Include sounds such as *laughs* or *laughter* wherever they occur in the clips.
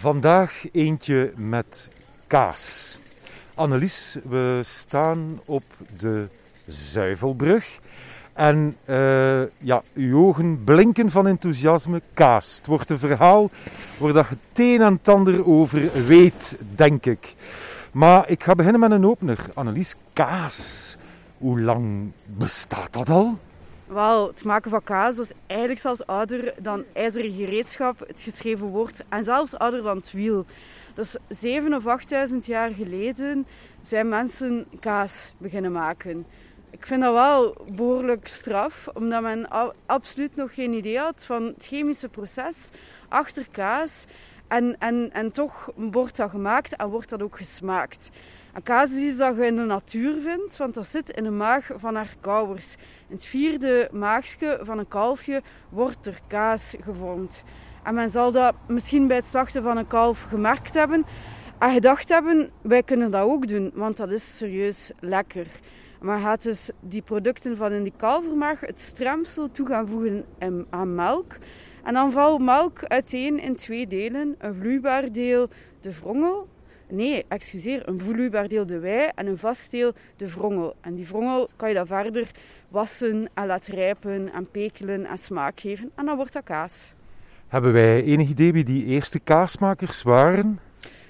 Vandaag eentje met kaas. Annelies, we staan op de Zuivelbrug. En uh, ja, uw ogen blinken van enthousiasme. Kaas. Het wordt een verhaal waar dat je het een en het ander over weet, denk ik. Maar ik ga beginnen met een opener. Annelies, kaas. Hoe lang bestaat dat al? Wel, het maken van kaas is eigenlijk zelfs ouder dan ijzeren gereedschap, het geschreven woord, en zelfs ouder dan het wiel. Dus 7 of 8000 jaar geleden zijn mensen kaas beginnen maken. Ik vind dat wel behoorlijk straf, omdat men absoluut nog geen idee had van het chemische proces achter kaas. En, en, en toch wordt dat gemaakt en wordt dat ook gesmaakt. Iets dat je in de natuur vindt, want dat zit in de maag van haar kauwers. In het vierde maagje van een kalfje wordt er kaas gevormd. En men zal dat misschien bij het slachten van een kalf gemerkt hebben en gedacht hebben, wij kunnen dat ook doen, want dat is serieus lekker. Maar gaat dus die producten van in die kalvermaag het stremsel toe gaan voegen aan melk. En dan valt melk uiteen in twee delen. Een vloeibaar deel, de vrongel, Nee, excuseer, een vloeibaar deel de wei en een vast deel de vrongel. En die vrongel kan je dan verder wassen en laten rijpen en pekelen en smaak geven. En dan wordt dat kaas. Hebben wij enig idee wie die eerste kaasmakers waren?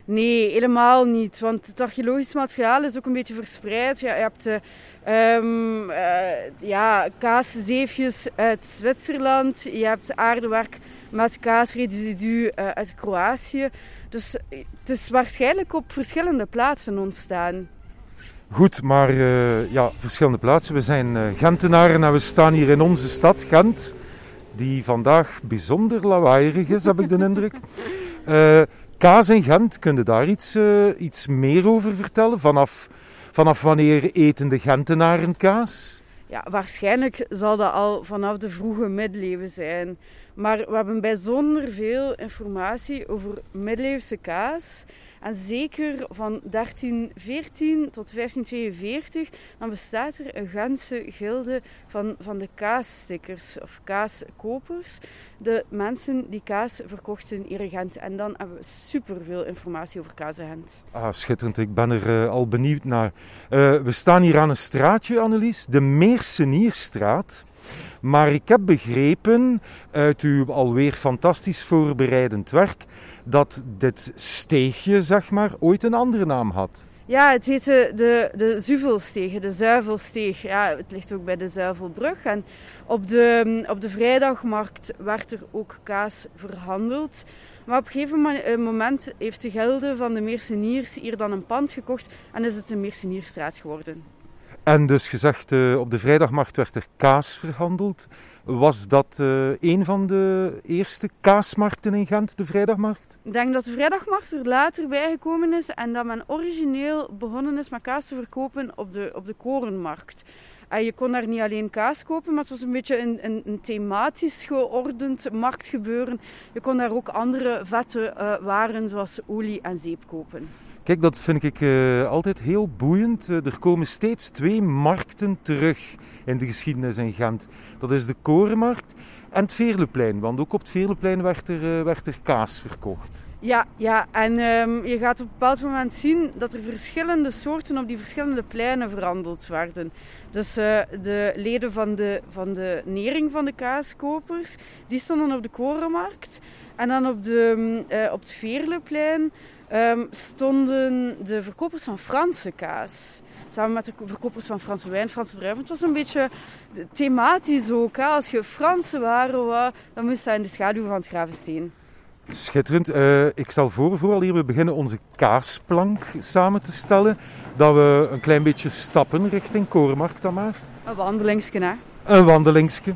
Nee, helemaal niet. Want het archeologisch materiaal is ook een beetje verspreid. Ja, je hebt um, uh, ja, kaaszeefjes uit Zwitserland. Je hebt aardewerk met kaasresidu uh, uit Kroatië. Dus het is waarschijnlijk op verschillende plaatsen ontstaan. Goed, maar uh, ja, verschillende plaatsen. We zijn uh, Gentenaren en we staan hier in onze stad, Gent, die vandaag bijzonder lawaaierig is, heb ik de *laughs* indruk. Uh, kaas in Gent, kun je daar iets, iets meer over vertellen? Vanaf, vanaf wanneer eten de Gentenaren kaas? Ja, waarschijnlijk zal dat al vanaf de vroege middeleeuwen zijn. Maar we hebben bijzonder veel informatie over middeleeuwse kaas. En zeker van 1314 tot 1542, dan bestaat er een ganse gilde van, van de kaasstickers of kaaskopers. De mensen die kaas verkochten in Gent. En dan hebben we superveel informatie over kaas. Ah, schitterend. Ik ben er uh, al benieuwd naar. Uh, we staan hier aan een straatje, Annelies. De Meersenierstraat. Maar ik heb begrepen uit uw alweer fantastisch voorbereidend werk dat dit steegje, zeg maar, ooit een andere naam had. Ja, het heette de, de Zuvelsteeg, de Zuivelsteeg. Ja, het ligt ook bij de Zuivelbrug. En op de, op de vrijdagmarkt werd er ook kaas verhandeld. Maar op een gegeven eh, moment heeft de gilde van de Meerseniers hier dan een pand gekocht en is het de Meersenierstraat geworden. En dus gezegd, uh, op de vrijdagmarkt werd er kaas verhandeld. Was dat uh, een van de eerste kaasmarkten in Gent, de vrijdagmarkt? Ik denk dat de vrijdagmarkt er later bijgekomen is en dat men origineel begonnen is met kaas te verkopen op de, op de korenmarkt. En je kon daar niet alleen kaas kopen, maar het was een beetje een, een, een thematisch geordend marktgebeuren. Je kon daar ook andere vette uh, waren zoals olie en zeep kopen. Kijk, dat vind ik uh, altijd heel boeiend. Uh, er komen steeds twee markten terug in de geschiedenis in Gent. Dat is de Korenmarkt en het Veerleplein. Want ook op het Veerleplein werd er, uh, werd er kaas verkocht. Ja, ja. en um, je gaat op een bepaald moment zien dat er verschillende soorten op die verschillende pleinen verhandeld werden. Dus de leden van de, van de nering van de kaaskopers, die stonden op de Korenmarkt. En dan op, de, op het Veerleplein um, stonden de verkopers van Franse kaas. Samen met de verkopers van Franse wijn, Franse druiven. Het was een beetje thematisch ook. Hè? Als je Franse waren dan moest dat in de schaduw van het Gravensteen. Schitterend. Uh, ik stel voor, vooral hier we beginnen onze kaasplank samen te stellen, dat we een klein beetje stappen richting Korenmarkt dan maar. Een wandelingsje, hè? Een wandelingsje.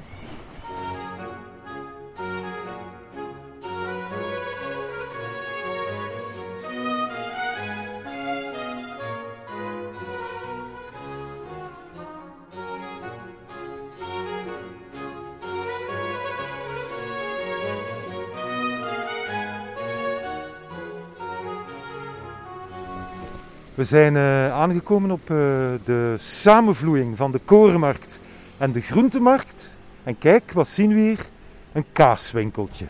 We zijn uh, aangekomen op uh, de samenvloeiing van de korenmarkt en de groentemarkt. En kijk, wat zien we hier? Een kaaswinkeltje.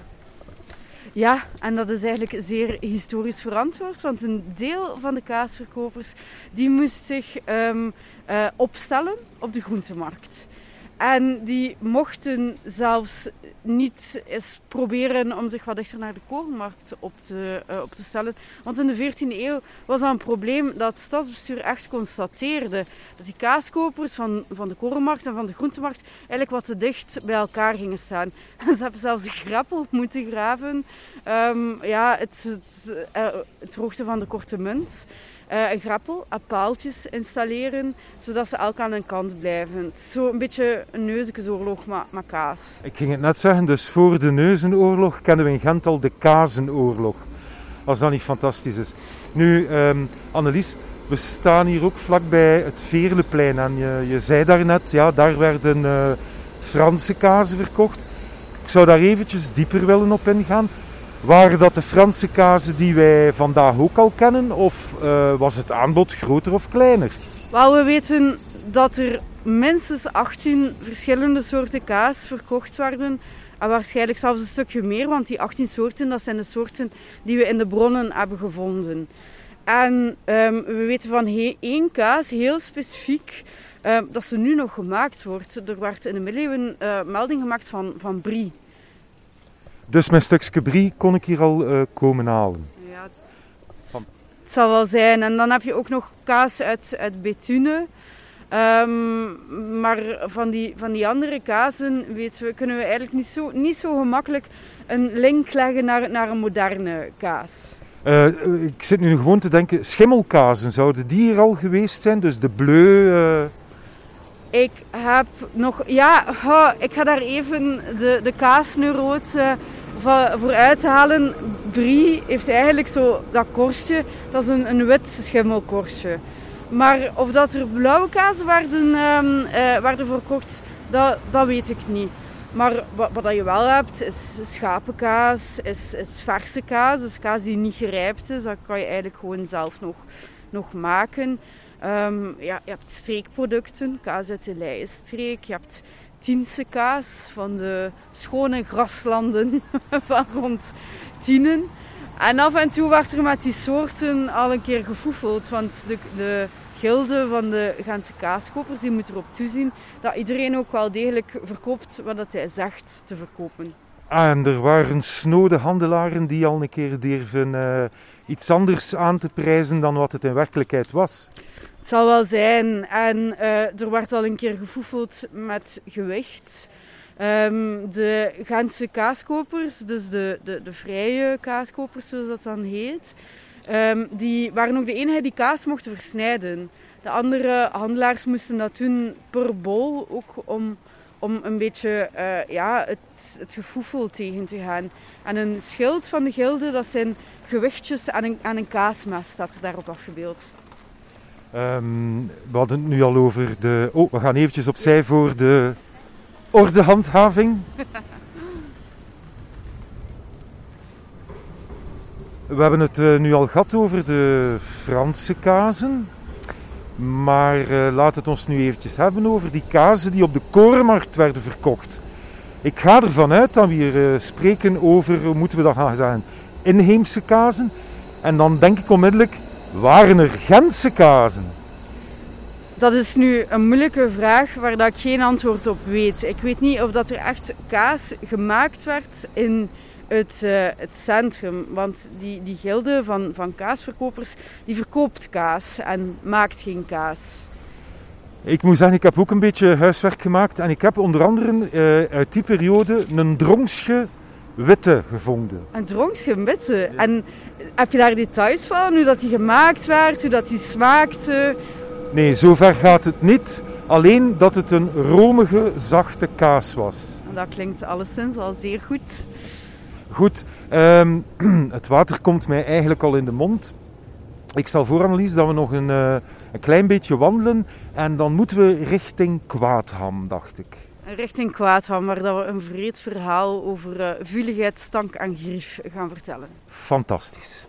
Ja, en dat is eigenlijk zeer historisch verantwoord, want een deel van de kaasverkopers die moest zich ehm, eh, opstellen op de groentemarkt. En die mochten zelfs niet eens proberen om zich wat dichter naar de korenmarkt op te, uh, op te stellen. Want in de 14e eeuw was dat een probleem dat het stadsbestuur echt constateerde. Dat die kaaskopers van, van de korenmarkt en van de groentemarkt eigenlijk wat te dicht bij elkaar gingen staan. *laughs* Ze hebben zelfs een moeten graven. Um, ja, het, het, uh, het van de korte munt. Uh, een grappel, paaltjes installeren, zodat ze elk aan een kant blijven. Zo een beetje een neuzekenoorlog met, met kaas. Ik ging het net zeggen, dus voor de neuzenoorlog kennen we in Gent al de kazenoorlog. Als dat niet fantastisch is. Nu, um, Annelies, we staan hier ook vlakbij het Veerleplein. En je, je zei daarnet, ja, daar werden uh, Franse kazen verkocht. Ik zou daar eventjes dieper willen op ingaan. Waren dat de Franse kazen die wij vandaag ook al kennen? Of uh, was het aanbod groter of kleiner? Wel, we weten dat er minstens 18 verschillende soorten kaas verkocht werden. En waarschijnlijk zelfs een stukje meer, want die 18 soorten dat zijn de soorten die we in de bronnen hebben gevonden. En um, we weten van één kaas heel specifiek um, dat ze nu nog gemaakt wordt. Er werd in de middeleeuwen uh, melding gemaakt van, van brie. Dus mijn stukje brie kon ik hier al uh, komen halen. Ja, Van... het zal wel zijn. En dan heb je ook nog kaas uit, uit Bethune. Um, maar van die, van die andere kazen weten we, kunnen we eigenlijk niet zo, niet zo gemakkelijk een link leggen naar, naar een moderne kaas. Uh, ik zit nu gewoon te denken, schimmelkazen, zouden die hier al geweest zijn? Dus de bleu... Uh... Ik heb nog, ja, oh, ik ga daar even de, de kaasneuroot uh, voor uit te halen. Brie heeft eigenlijk zo dat korstje, dat is een, een wit schimmelkorstje. Maar of dat er blauwe kaas werden, uh, werden verkocht, dat, dat weet ik niet. Maar wat, wat je wel hebt, is schapenkaas, is, is verse kaas. Dus kaas die niet gerijpt is, dat kan je eigenlijk gewoon zelf nog, nog maken. Um, ja, je hebt streekproducten, kaas uit de Leijenstreek. Je hebt Tiense kaas van de schone graslanden *laughs* van rond Tienen. En af en toe werd er met die soorten al een keer gefoefeld. Want de, de gilde van de Gentse kaaskopers die moet erop toezien dat iedereen ook wel degelijk verkoopt wat hij zegt te verkopen. En er waren snode handelaren die al een keer durven uh, iets anders aan te prijzen dan wat het in werkelijkheid was. Het zal wel zijn. En uh, er werd al een keer gefoefeld met gewicht. Um, de Gentse kaaskopers, dus de, de, de vrije kaaskopers zoals dat dan heet, um, die waren ook de enige die kaas mochten versnijden. De andere handelaars moesten dat doen per bol, ook om, om een beetje uh, ja, het, het gefoefel tegen te gaan. En een schild van de gilde, dat zijn gewichtjes aan een, aan een kaasmes, staat daarop afgebeeld. Um, we hadden het nu al over de... Oh, we gaan eventjes opzij voor de ordehandhaving. we hebben het uh, nu al gehad over de Franse kazen. Maar uh, laat het ons nu eventjes hebben over die kazen die op de korenmarkt werden verkocht. Ik ga ervan uit dat we hier uh, spreken over, hoe moeten we dat gaan zeggen, inheemse kazen. En dan denk ik onmiddellijk, waren er Gentse kazen? Dat is nu een moeilijke vraag waar dat ik geen antwoord op weet. Ik weet niet of dat er echt kaas gemaakt werd in het, uh, het centrum. Want die, die gilde van, van kaasverkopers, die verkoopt kaas en maakt geen kaas. Ik moet zeggen, ik heb ook een beetje huiswerk gemaakt. En ik heb onder andere uh, uit die periode een drongsche witte gevonden. Een drongsche witte? En heb je daar details van? Hoe dat die gemaakt werd, hoe dat die smaakte? Nee, zover gaat het niet. Alleen dat het een romige, zachte kaas was. Dat klinkt alleszins al zeer goed. Goed, um, *clears throat* het water komt mij eigenlijk al in de mond. Ik stel voor, Annelies, dat we nog een, uh, een klein beetje wandelen. En dan moeten we richting Kwaadham, dacht ik richting Kwaadham, waar dat we een vreed verhaal over uh, vuiligheid, stank en grief gaan vertellen. Fantastisch.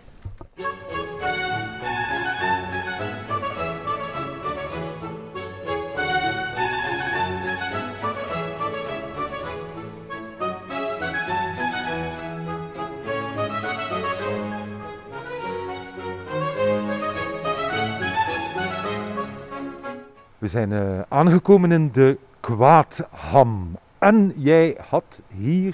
We zijn eh, aangekomen in de Kwaadham. En jij had hier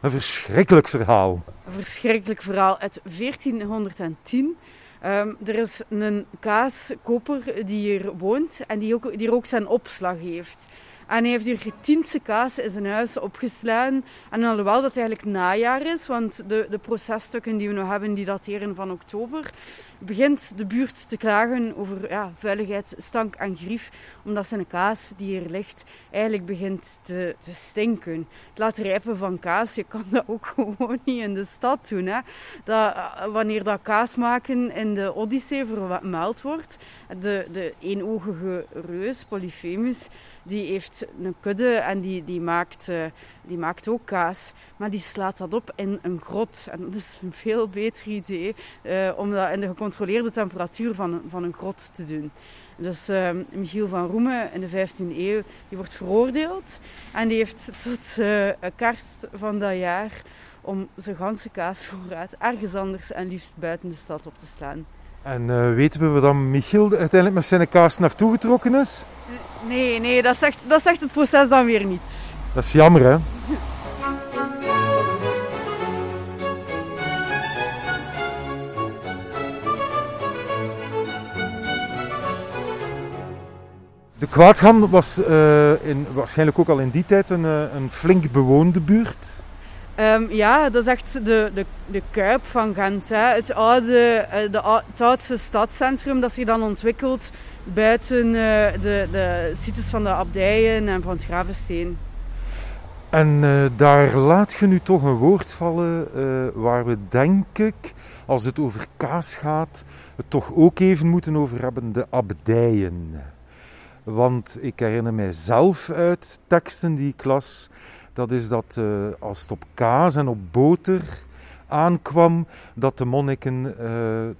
een verschrikkelijk verhaal. Een verschrikkelijk verhaal uit 1410. Um, er is een kaaskoper die hier woont en die, ook, die ook zijn opslag heeft. En hij heeft hier getiendse kaas in zijn huis opgeslagen. En alhoewel dat eigenlijk najaar is, want de, de processtukken die we nu hebben, die dateren van oktober, begint de buurt te klagen over ja, vuiligheid, stank en grief. Omdat zijn kaas die hier ligt eigenlijk begint te, te stinken. Het laten rijpen van kaas, je kan dat ook *laughs* gewoon niet in de stad doen. Hè. Dat, eh, wanneer dat kaas maken in de Odyssee vermeld wordt, de, de eenogige reus, Polyphemus, die heeft een kudde en die, die, maakt, uh, die maakt ook kaas. Maar die slaat dat op in een grot. En dat is een veel beter idee uh, om dat in de gecontroleerde temperatuur van, van een grot te doen. Dus uh, Michiel van Roemen in de 15e eeuw, die wordt veroordeeld. En die heeft tot uh, kerst van dat jaar om zijn ganse kaasvoorraad ergens anders en liefst buiten de stad op te slaan. En uh, weten we waar dan Michiel uiteindelijk met zijn kaas naartoe getrokken is? Nee, nee, dat zegt, dat zegt het proces dan weer niet. Dat is jammer, hè? *laughs* De Kwaadgam was uh, in, waarschijnlijk ook al in die tijd een, uh, een flink bewoonde buurt. Um, ja, dat is echt de, de, de kuip van Gent. Hè. Het, oude, uh, de, het oudste stadscentrum dat zich dan ontwikkelt buiten de, de sites van de abdijen en van het Gravensteen. En daar laat je nu toch een woord vallen waar we denk ik, als het over kaas gaat, het toch ook even moeten over hebben, de abdijen. Want ik herinner mijzelf uit teksten die ik las, dat is dat uh, als het op kaas en op boter aankwam, dat de monniken uh,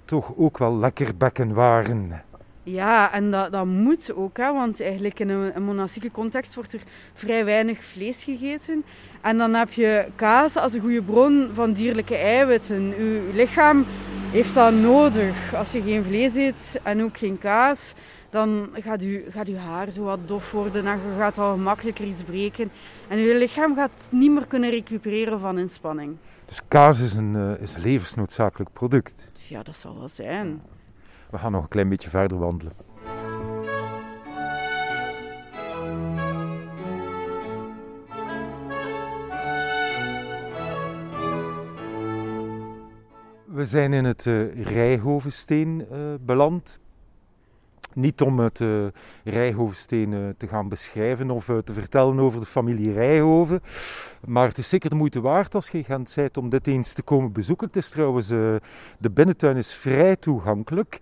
toch ook wel lekker bekken waren. Ja, en dat, dat moet ook, hè, want eigenlijk in een, een monastieke context wordt er vrij weinig vlees gegeten. En dan heb je kaas als een goede bron van dierlijke eiwitten. Uw lichaam heeft dat nodig. Als je geen vlees eet en ook geen kaas, dan gaat, u, gaat uw haar zo wat dof worden en je gaat al makkelijker iets breken. En uw lichaam gaat niet meer kunnen recupereren van inspanning. Dus kaas is een, uh, is een levensnoodzakelijk product? Ja, dat zal wel zijn. We gaan nog een klein beetje verder wandelen. We zijn in het uh, Rijhovensteen uh, beland. Niet om het uh, te gaan beschrijven of uh, te vertellen over de familie Rijhoven. Maar het is zeker de moeite waard als je Gent zijt om dit eens te komen bezoeken. Het is trouwens, de binnentuin is vrij toegankelijk.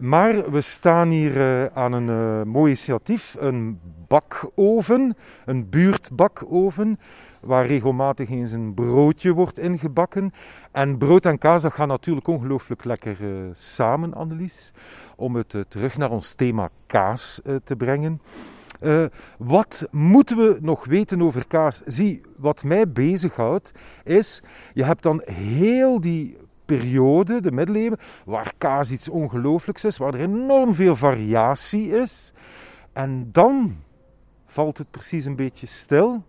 Maar we staan hier aan een mooi initiatief, een bakoven, een buurtbakoven waar regelmatig eens een broodje wordt ingebakken. En brood en kaas, dat gaat natuurlijk ongelooflijk lekker uh, samen, Annelies, om het uh, terug naar ons thema kaas uh, te brengen. wat moeten we nog weten over kaas? Zie, wat mij bezighoudt is, je hebt dan heel die periode, de middeleeuwen, waar kaas iets ongelooflijks is, waar er enorm veel variatie is. En dan valt het precies een beetje stil.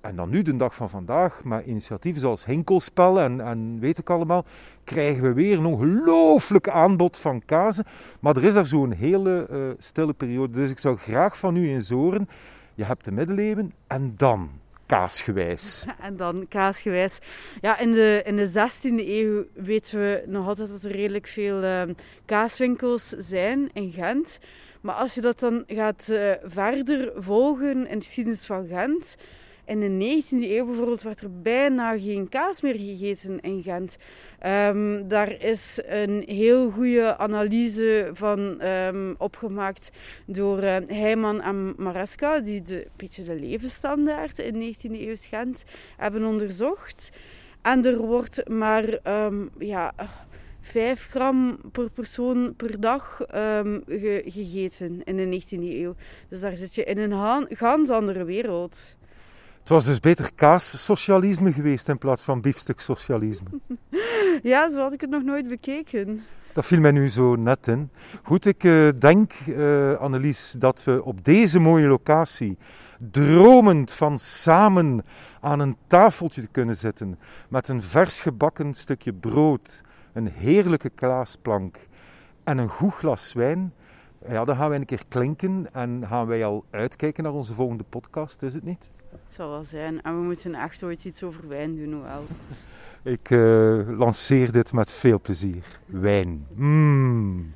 En dan nu, de dag van vandaag, met initiatieven zoals Hinkelspel en, en weet ik allemaal, krijgen we weer een ongelooflijk aanbod van kazen. Maar er is daar zo'n hele uh, stille periode. Dus ik zou graag van u eens horen. Je hebt de middeleeuwen en dan kaasgewijs. *laughs* En dan kaasgewijs. Ja, in de, in de 16e eeuw weten we nog altijd dat er redelijk veel uh, kaaswinkels zijn in Gent. Maar als je dat dan gaat uh, verder volgen in de geschiedenis van Gent in de 19e eeuw bijvoorbeeld werd er bijna geen kaas meer gegeten in Gent. Um, daar is een heel goede analyse van um, opgemaakt door uh, Heijman en Maresca, die de, een beetje de levensstandaard in 19e eeuw Gent hebben onderzocht. En er wordt maar um, ja, 5 gram per persoon per dag ge gegeten in de 19e eeuw. Dus daar zit je in een ganz andere wereld. Het was dus beter kaassocialisme geweest in plaats van biefstuksocialisme. *laughs* ja, zo had ik het nog nooit bekeken. Dat viel mij nu zo net in. Goed, ik uh, denk, uh, Annelies, dat we op deze mooie locatie, dromend van samen aan een tafeltje te kunnen zitten, met een vers gebakken stukje brood, een heerlijke klaasplank en een goed glas wijn, ja, dan gaan wij een keer klinken en gaan wij al uitkijken naar onze volgende podcast, is het niet? Het zal wel zijn. En we moeten echt ooit iets over wijn doen, wel. Ik uh, lanceer dit met veel plezier. Wijn. Mmm.